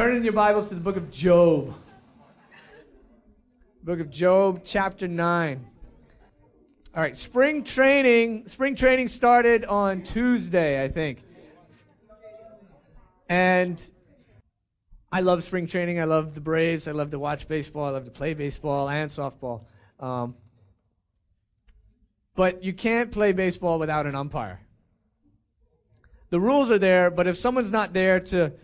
Turn in your Bibles to the book of Job. Book of Job, chapter 9. All right, spring training. Spring training started on Tuesday, I think. And I love spring training. I love the Braves. I love to watch baseball. I love to play baseball and softball. Um, but you can't play baseball without an umpire. The rules are there, but if someone's not there to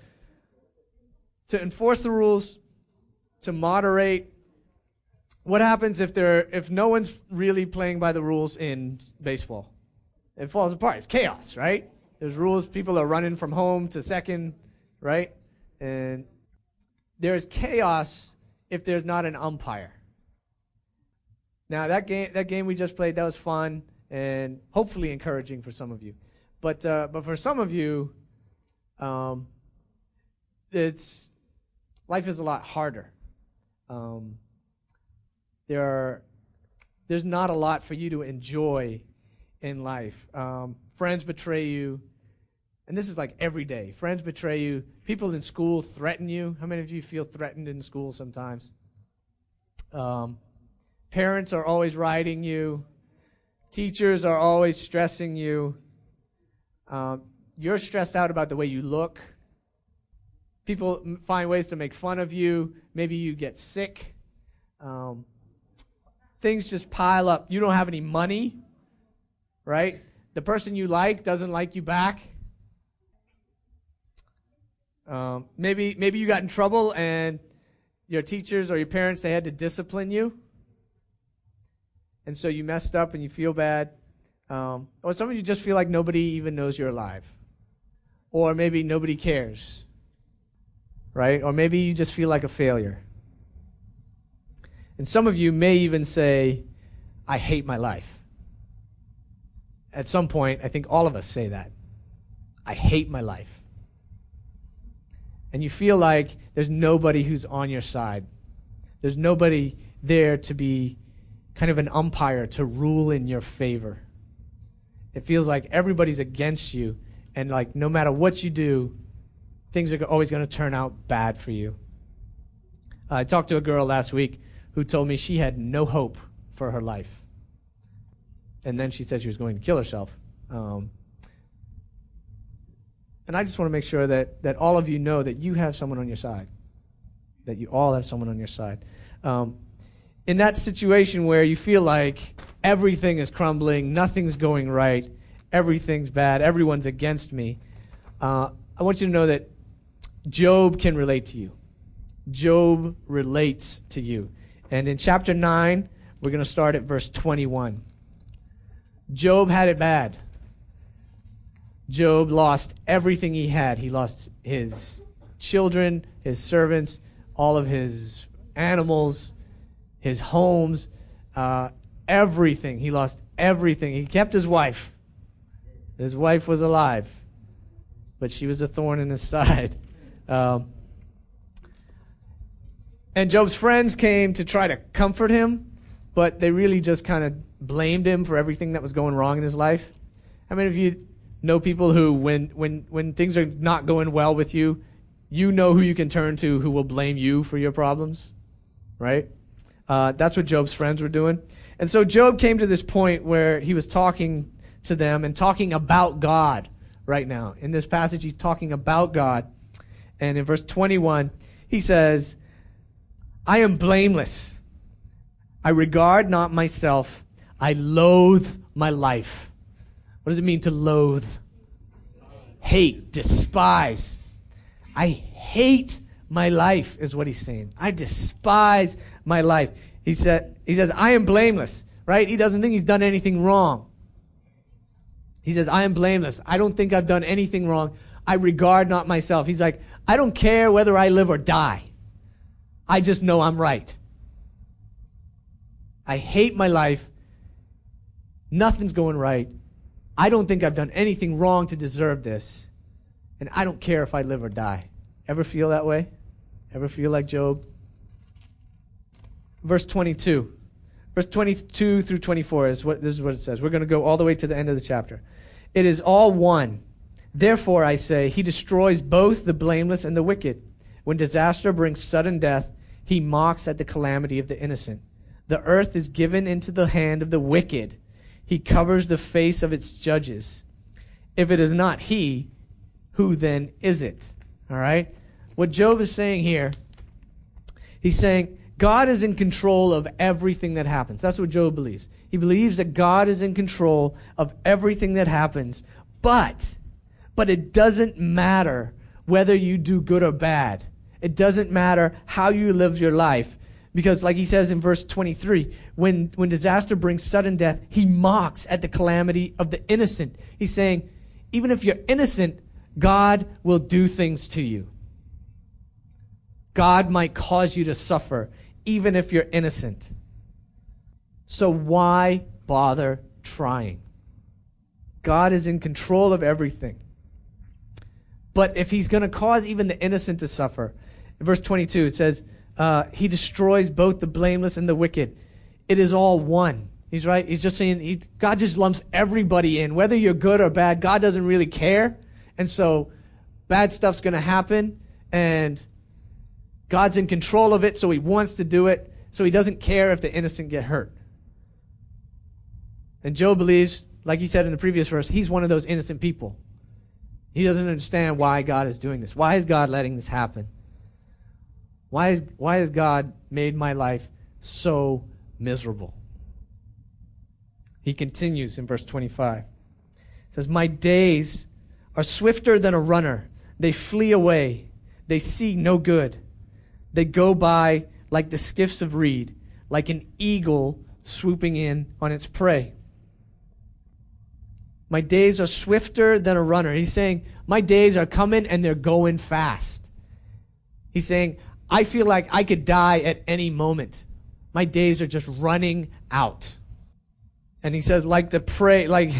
to enforce the rules, to moderate, what happens if there if no one's really playing by the rules in baseball? It falls apart. It's chaos, right? There's rules. People are running from home to second, right? And there's chaos if there's not an umpire. Now that game that game we just played that was fun and hopefully encouraging for some of you. But uh, but for some of you, um, it's life is a lot harder. Um, there are there's not a lot for you to enjoy in life. Um, friends betray you, and this is like every day. Friends betray you. People in school threaten you. How many of you feel threatened in school sometimes? Um, parents are always writing you. Teachers are always stressing you. Um, you're stressed out about the way you look. People find ways to make fun of you. Maybe you get sick. Um, things just pile up. You don't have any money, right? The person you like doesn't like you back. Um, maybe maybe you got in trouble and your teachers or your parents they had to discipline you, and so you messed up and you feel bad. Um, or some of you just feel like nobody even knows you're alive. Or maybe nobody cares. Right? Or maybe you just feel like a failure. And some of you may even say, I hate my life. At some point, I think all of us say that. I hate my life. And you feel like there's nobody who's on your side. There's nobody there to be kind of an umpire to rule in your favor. It feels like everybody's against you, and like no matter what you do, things are always going to turn out bad for you. I talked to a girl last week who told me she had no hope for her life. And then she said she was going to kill herself. Um, and I just want to make sure that, that all of you know that you have someone on your side. That you all have someone on your side. Um, in that situation where you feel like everything is crumbling, nothing's going right, everything's bad, everyone's against me, uh, I want you to know that Job can relate to you. Job relates to you. And in chapter 9, we're going to start at verse 21. Job had it bad. Job lost everything he had. He lost his children, his servants, all of his animals, his homes, uh, everything. He lost everything. He kept his wife. His wife was alive, but she was a thorn in his side. Um, and Job's friends came to try to comfort him, but they really just kind of blamed him for everything that was going wrong in his life. How many of you know people who, when, when, when things are not going well with you, you know who you can turn to who will blame you for your problems? Right? Uh, that's what Job's friends were doing. And so Job came to this point where he was talking to them and talking about God right now. In this passage, he's talking about God. And in verse 21, he says, I am blameless. I regard not myself. I loathe my life. What does it mean to loathe? Hate, despise. I hate my life, is what he's saying. I despise my life. He said, he says, I am blameless, right? He doesn't think he's done anything wrong. He says, I am blameless. I don't think I've done anything wrong. I regard not myself. He's like, I don't care whether I live or die. I just know I'm right. I hate my life. Nothing's going right. I don't think I've done anything wrong to deserve this. And I don't care if I live or die. Ever feel that way? Ever feel like Job? verse 22. Verse 22 through 24 is what this is what it says. We're going to go all the way to the end of the chapter. It is all one. Therefore I say, he destroys both the blameless and the wicked. When disaster brings sudden death, he mocks at the calamity of the innocent. The earth is given into the hand of the wicked. He covers the face of its judges. If it is not he, who then is it? All right? What Job is saying here, he's saying God is in control of everything that happens. That's what Job believes. He believes that God is in control of everything that happens, but but it doesn't matter whether you do good or bad. It doesn't matter how you live your life. Because, like he says in verse 23, when, when disaster brings sudden death, he mocks at the calamity of the innocent. He's saying, even if you're innocent, God will do things to you. God might cause you to suffer, even if you're innocent. So, why bother trying? God is in control of everything. But if he's going to cause even the innocent to suffer, in verse 22, it says, uh, He destroys both the blameless and the wicked. It is all one. He's right. He's just saying he, God just lumps everybody in. Whether you're good or bad, God doesn't really care. And so bad stuff's going to happen. And God's in control of it, so he wants to do it. So he doesn't care if the innocent get hurt. And Job believes, like he said in the previous verse, he's one of those innocent people. He doesn't understand why God is doing this. Why is God letting this happen? Why, is, why has God made my life so miserable? He continues in verse 25. It says, My days are swifter than a runner. They flee away. They see no good. They go by like the skiffs of reed, like an eagle swooping in on its prey. My days are swifter than a runner. He's saying, My days are coming and they're going fast. He's saying, I feel like I could die at any moment. My days are just running out. And he says, like the prey, like,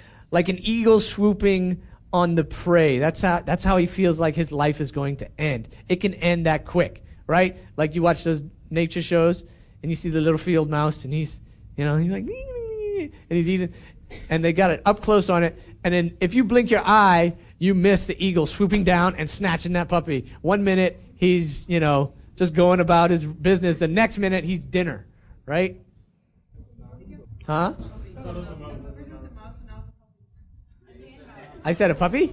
like an eagle swooping on the prey. That's how, that's how he feels like his life is going to end. It can end that quick, right? Like you watch those nature shows and you see the little field mouse and he's, you know, he's like, and he's eating, and they got it up close on it. And then if you blink your eye, you miss the eagle swooping down and snatching that puppy. One minute he's, you know, just going about his business. The next minute, he's dinner, right? Huh? I said a puppy?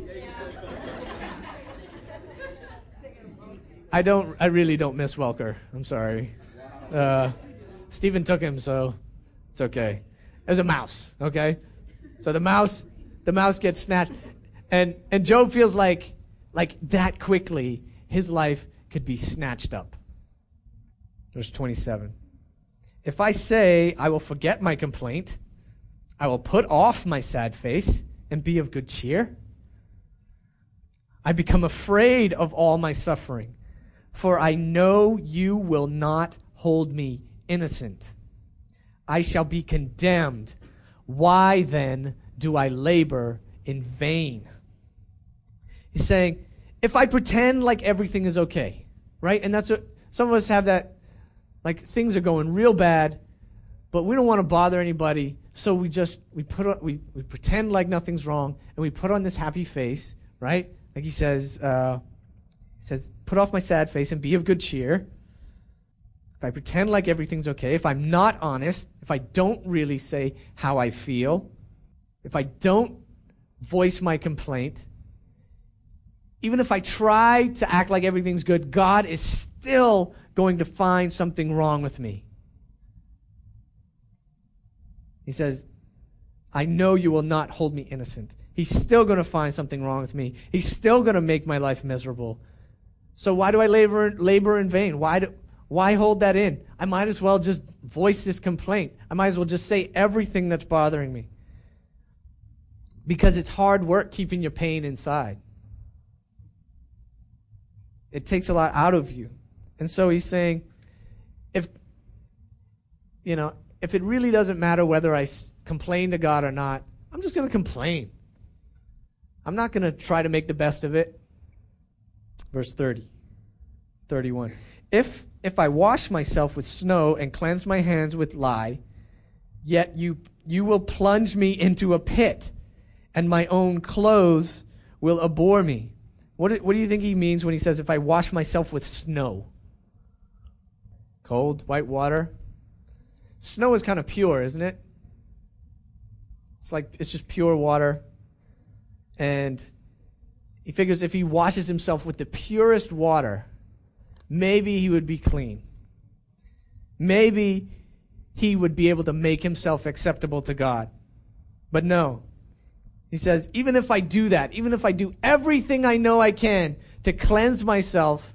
I don't. I really don't miss Welker. I'm sorry. Uh, Stephen took him, so it's okay. There's a mouse. Okay, so the mouse, the mouse gets snatched, and and Job feels like like that quickly his life could be snatched up. Verse 27. If I say, I will forget my complaint, I will put off my sad face and be of good cheer, I become afraid of all my suffering, for I know you will not hold me innocent. I shall be condemned. Why then do I labor in vain? He's saying, if I pretend like everything is okay, right? And that's what some of us have that, like things are going real bad, but we don't want to bother anybody, so we just we put on, we we pretend like nothing's wrong, and we put on this happy face, right? Like he says, uh, says, put off my sad face and be of good cheer. If I pretend like everything's okay, if I'm not honest, if I don't really say how I feel, if I don't voice my complaint, even if I try to act like everything's good, God is still going to find something wrong with me. He says, I know you will not hold me innocent. He's still going to find something wrong with me. He's still going to make my life miserable. So why do I labor, labor in vain? Why, do, why hold that in? I might as well just voice this complaint. I might as well just say everything that's bothering me. Because it's hard work keeping your pain inside. It takes a lot out of you. And so he's saying, if, you know, if it really doesn't matter whether I s- complain to God or not, I'm just going to complain. I'm not going to try to make the best of it. Verse 30, 31. If, if I wash myself with snow and cleanse my hands with lye, yet you, you will plunge me into a pit, and my own clothes will abhor me. What do, what do you think he means when he says, if I wash myself with snow? Cold, white water? Snow is kind of pure, isn't it? It's like, it's just pure water. And he figures if he washes himself with the purest water, maybe he would be clean. Maybe he would be able to make himself acceptable to God. But no. He says, even if I do that, even if I do everything I know I can to cleanse myself,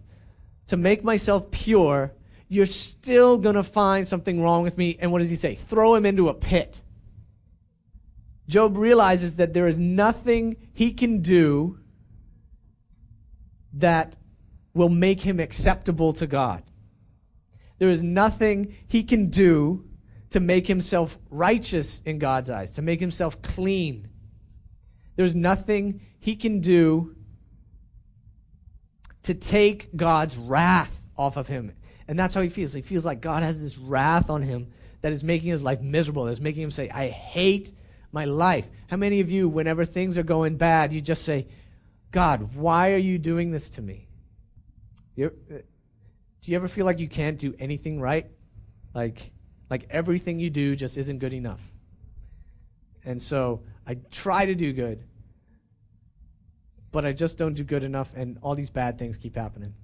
to make myself pure, you're still going to find something wrong with me. And what does he say? Throw him into a pit. Job realizes that there is nothing he can do that will make him acceptable to God. There is nothing he can do to make himself righteous in God's eyes, to make himself clean. There's nothing he can do to take God's wrath off of him. And that's how he feels. He feels like God has this wrath on him that is making his life miserable, that is making him say, I hate my life. How many of you, whenever things are going bad, you just say, God, why are you doing this to me? Do you ever feel like you can't do anything right? Like, like everything you do just isn't good enough. And so I try to do good, but I just don't do good enough, and all these bad things keep happening.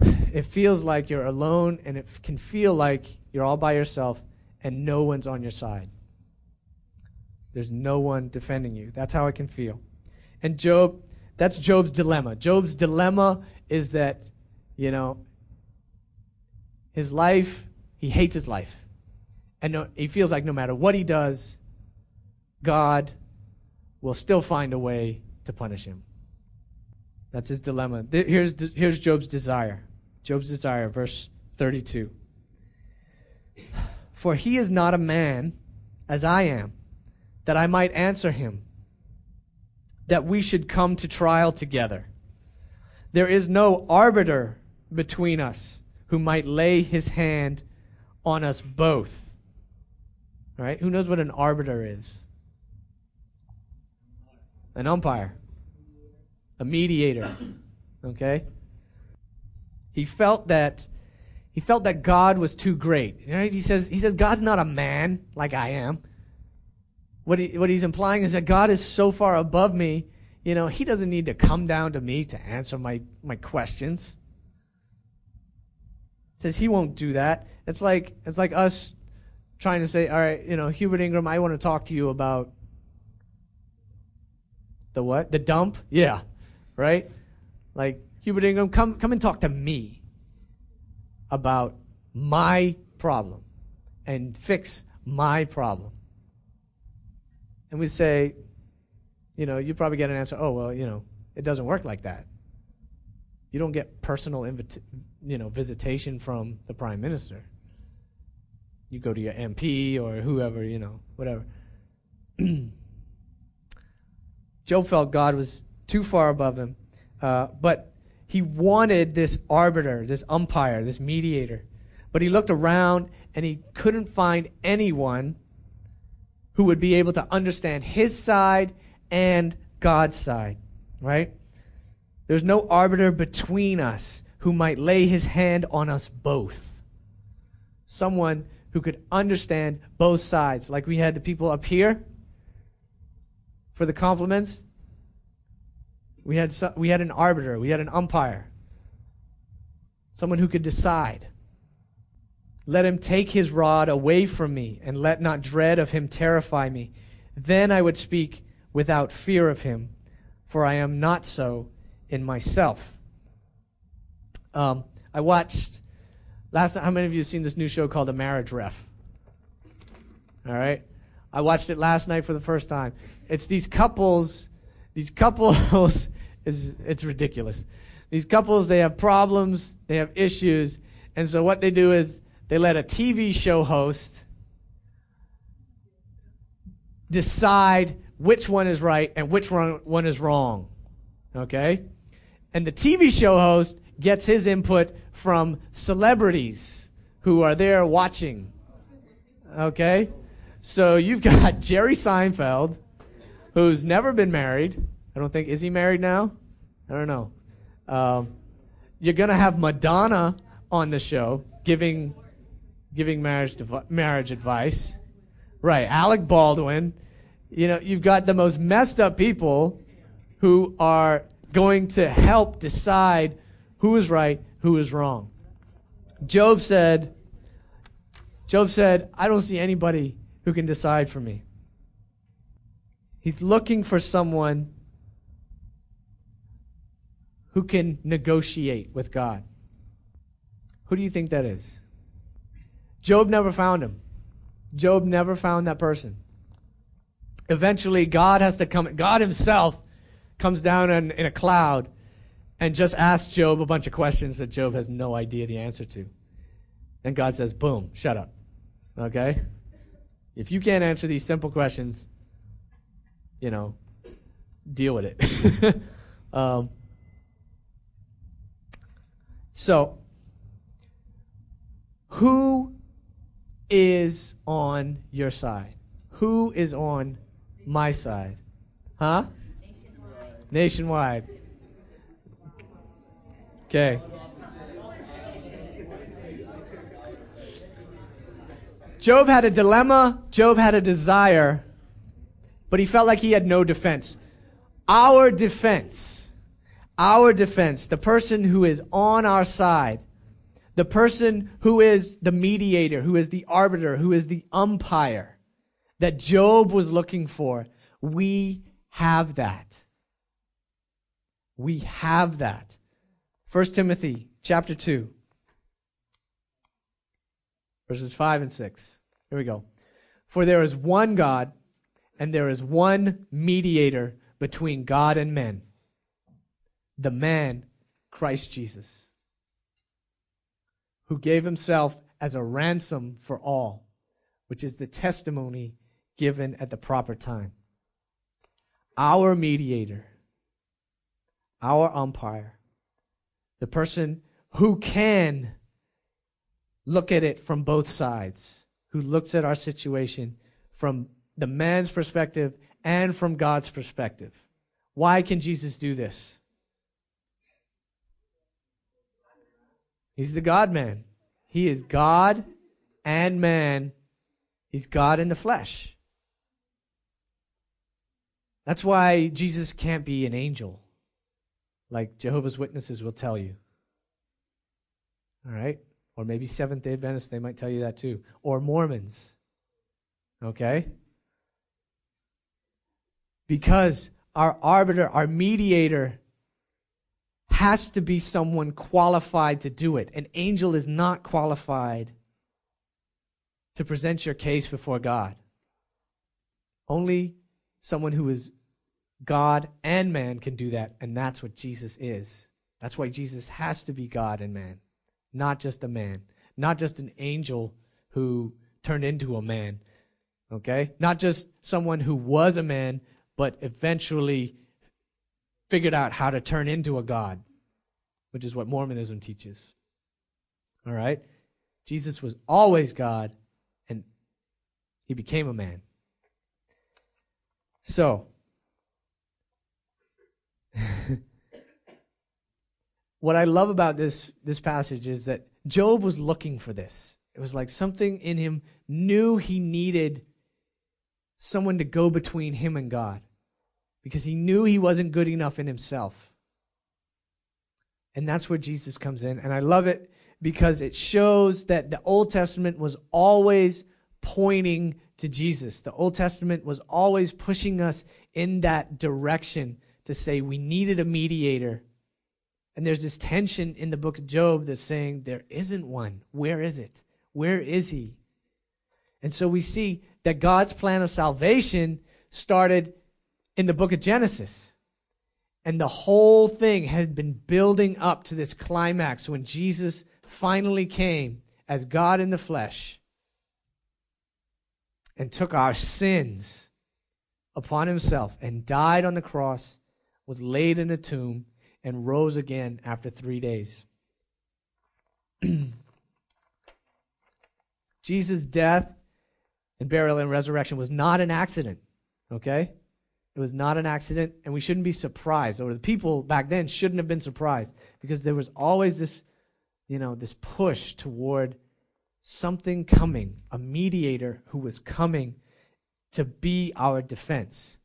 It feels like you're alone, and it can feel like you're all by yourself, and no one's on your side. There's no one defending you. That's how it can feel. And Job, that's Job's dilemma. Job's dilemma is that, you know, his life, he hates his life. And no, he feels like no matter what he does, God will still find a way to punish him. That's his dilemma. Here's, here's Job's desire. Job's desire, verse 32. For he is not a man as I am, that I might answer him, that we should come to trial together. There is no arbiter between us who might lay his hand on us both. All right? Who knows what an arbiter is? An umpire, a mediator. Okay? He felt that he felt that God was too great. Right? He says, he says, God's not a man like I am. What, he, what he's implying is that God is so far above me, you know, he doesn't need to come down to me to answer my, my questions. Says he won't do that. It's like it's like us trying to say, all right, you know, Hubert Ingraham, I want to talk to you about the what? The dump? Yeah. Right? Like, Hubert Ingraham, come come and talk to me about my problem and fix my problem. And we say, you know, you probably get an answer, oh, well, you know, it doesn't work like that. You don't get personal invita- you know, visitation from the prime minister. You go to your MP or whoever, you know, whatever. Job felt God was too far above him. Uh, but he wanted this arbiter, this umpire, this mediator. But he looked around and he couldn't find anyone who would be able to understand his side and God's side, right? There's no arbiter between us who might lay his hand on us both. Someone who could understand both sides. Like we had the people up here for the compliments. We had, we had an arbiter, we had an umpire, someone who could decide. Let him take his rod away from me, and let not dread of him terrify me. Then I would speak without fear of him, for I am not so in myself. Um, I watched last night. How many of you have seen this new show called A Marriage Ref? All right. I watched it last night for the first time. It's these couples, these couples It's, it's ridiculous. These couples, they have problems, they have issues, and so what they do is they let a TV show host decide which one is right and which one, is wrong. Okay? And the TV show host gets his input from celebrities who are there watching. Okay? So you've got Jerry Seinfeld, who's never been married, I don't think. Is he married now? I don't know. Um, you're going to have Madonna on the show giving giving marriage marriage advice. Right, Alec Baldwin. You know, you've got the most messed up people who are going to help decide who is right, who is wrong. Job said, Job said, I don't see anybody who can decide for me. He's looking for someone who can negotiate with God. Who do you think that is? Job never found him. Job never found that person. Eventually, God has to come, God Himself comes down in, in a cloud and just asks Job a bunch of questions that Job has no idea the answer to. And God says, boom, shut up. Okay? If you can't answer these simple questions, you know, deal with it. um, so, who is on your side? Who is on my side? Huh? Nationwide. Nationwide. Okay. Job had a dilemma, Job had a desire, but he felt like he had no defense. Our defense, our defense, the person who is on our side, the person who is the mediator, who is the arbiter, who is the umpire that Job was looking for, we have that. We have that. 1 Timothy chapter 2 verses 5 and 6. Here we go. For there is one God, and there is one mediator between God and men, the man, Christ Jesus, who gave himself as a ransom for all, which is the testimony given at the proper time. Our mediator, our umpire, the person who can look at it from both sides, who looks at our situation from the man's perspective and from God's perspective. Why can Jesus do this? He's the God man. He is God and man. He's God in the flesh. That's why Jesus can't be an angel, like Jehovah's Witnesses will tell you. All right? Or maybe Seventh day Adventists, they might tell you that too. Or Mormons. Okay? Because our arbiter, our mediator, has to be someone qualified to do it. An angel is not qualified to present your case before God. Only someone who is God and man can do that, and that's what Jesus is. That's why Jesus has to be God and man not just a man, not just an angel who turned into a man, okay? Not just someone who was a man, but eventually figured out how to turn into a god, which is what Mormonism teaches. All right? Jesus was always God, and he became a man. So, what I love about this, this passage is that Job was looking for this. It was like something in him knew he needed someone to go between him and God because he knew he wasn't good enough in himself. And that's where Jesus comes in. And I love it because it shows that the Old Testament was always pointing to Jesus. The Old Testament was always pushing us in that direction to say we needed a mediator and there's this tension in the book of Job that's saying, There isn't one. Where is it? Where is he? And so we see that God's plan of salvation started in the book of Genesis. And the whole thing had been building up to this climax when Jesus finally came as God in the flesh and took our sins upon himself and died on the cross, was laid in a tomb, and rose again after three days. Jesus' death and burial and resurrection was not an accident, okay? It was not an accident, and we shouldn't be surprised, or the people back then shouldn't have been surprised, because there was always this, you know, this push toward something coming, a mediator who was coming to be our defense,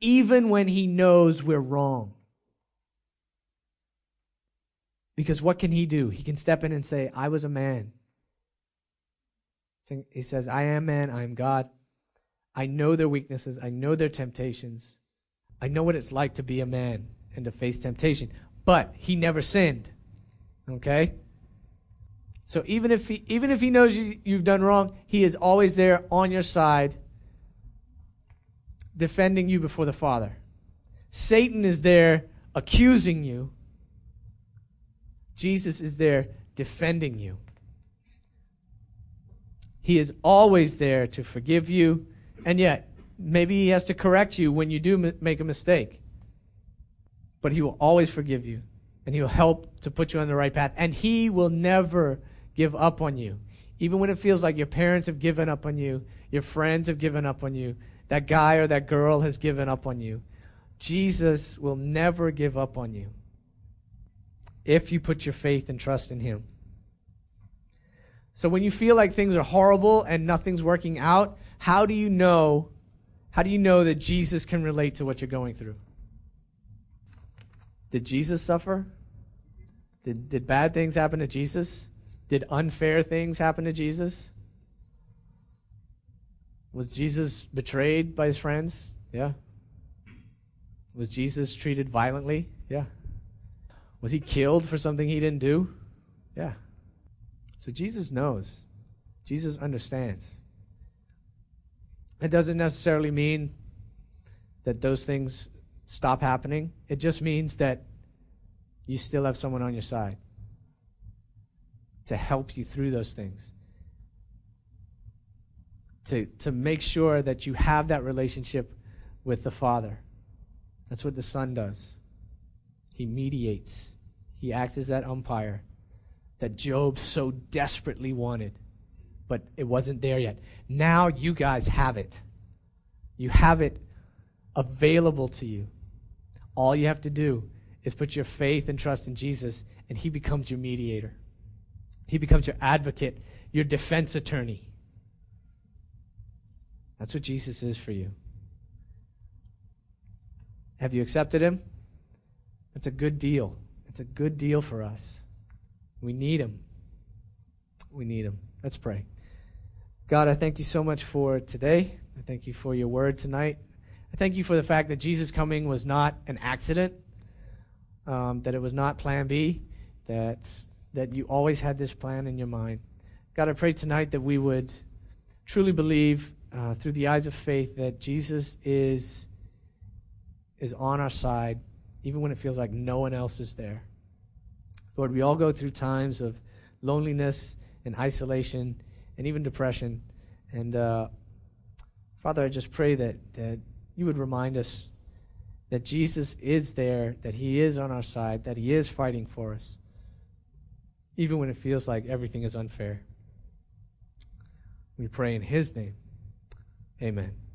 even when he knows we're wrong. Because what can he do? He can step in and say, I was a man. He says, I am man, I am God. I know their weaknesses, I know their temptations. I know what it's like to be a man and to face temptation. But he never sinned. Okay? So even if he even if he knows you, you've done wrong, he is always there on your side defending you before the Father. Satan is there accusing you. Jesus is there defending you. He is always there to forgive you, and yet, maybe He has to correct you when you do make a mistake. But He will always forgive you, and He will help to put you on the right path, and He will never give up on you. Even when it feels like your parents have given up on you, your friends have given up on you, that guy or that girl has given up on you. Jesus will never give up on you if you put your faith and trust in Him. So when you feel like things are horrible and nothing's working out, how do you know how do you know that Jesus can relate to what you're going through? Did Jesus suffer? Did, did bad things happen to Jesus? Did unfair things happen to Jesus? Was Jesus betrayed by his friends? Yeah. Was Jesus treated violently? Yeah. Was he killed for something he didn't do? Yeah. So Jesus knows. Jesus understands. It doesn't necessarily mean that those things stop happening. It just means that you still have someone on your side to help you through those things. To, to make sure that you have that relationship with the Father. That's what the Son does. He mediates, He acts as that umpire that Job so desperately wanted, but it wasn't there yet. Now you guys have it. You have it available to you. All you have to do is put your faith and trust in Jesus, and He becomes your mediator. He becomes your advocate, your defense attorney. That's what Jesus is for you. Have you accepted Him? It's a good deal. It's a good deal for us. We need him. We need him. Let's pray. God, I thank you so much for today. I thank you for your word tonight. I thank you for the fact that Jesus coming was not an accident, um, that it was not plan B, that, that you always had this plan in your mind. God, I pray tonight that we would truly believe uh, through the eyes of faith that Jesus is, is on our side, even when it feels like no one else is there. Lord, we all go through times of loneliness and isolation and even depression. And uh, Father, I just pray that, that you would remind us that Jesus is there, that He is on our side, that He is fighting for us, even when it feels like everything is unfair. We pray in His name. Amen.